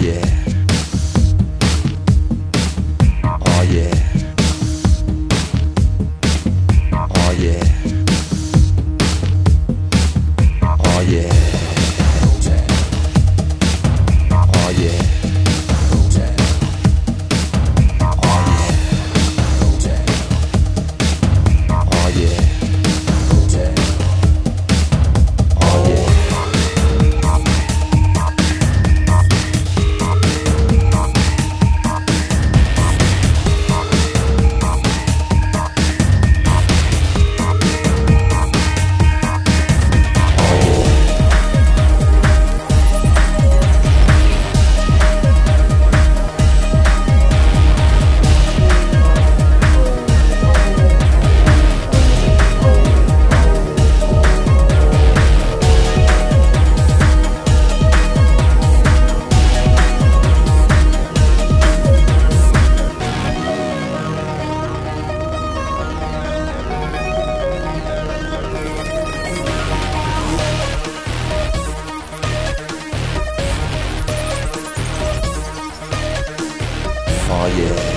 yeah. 也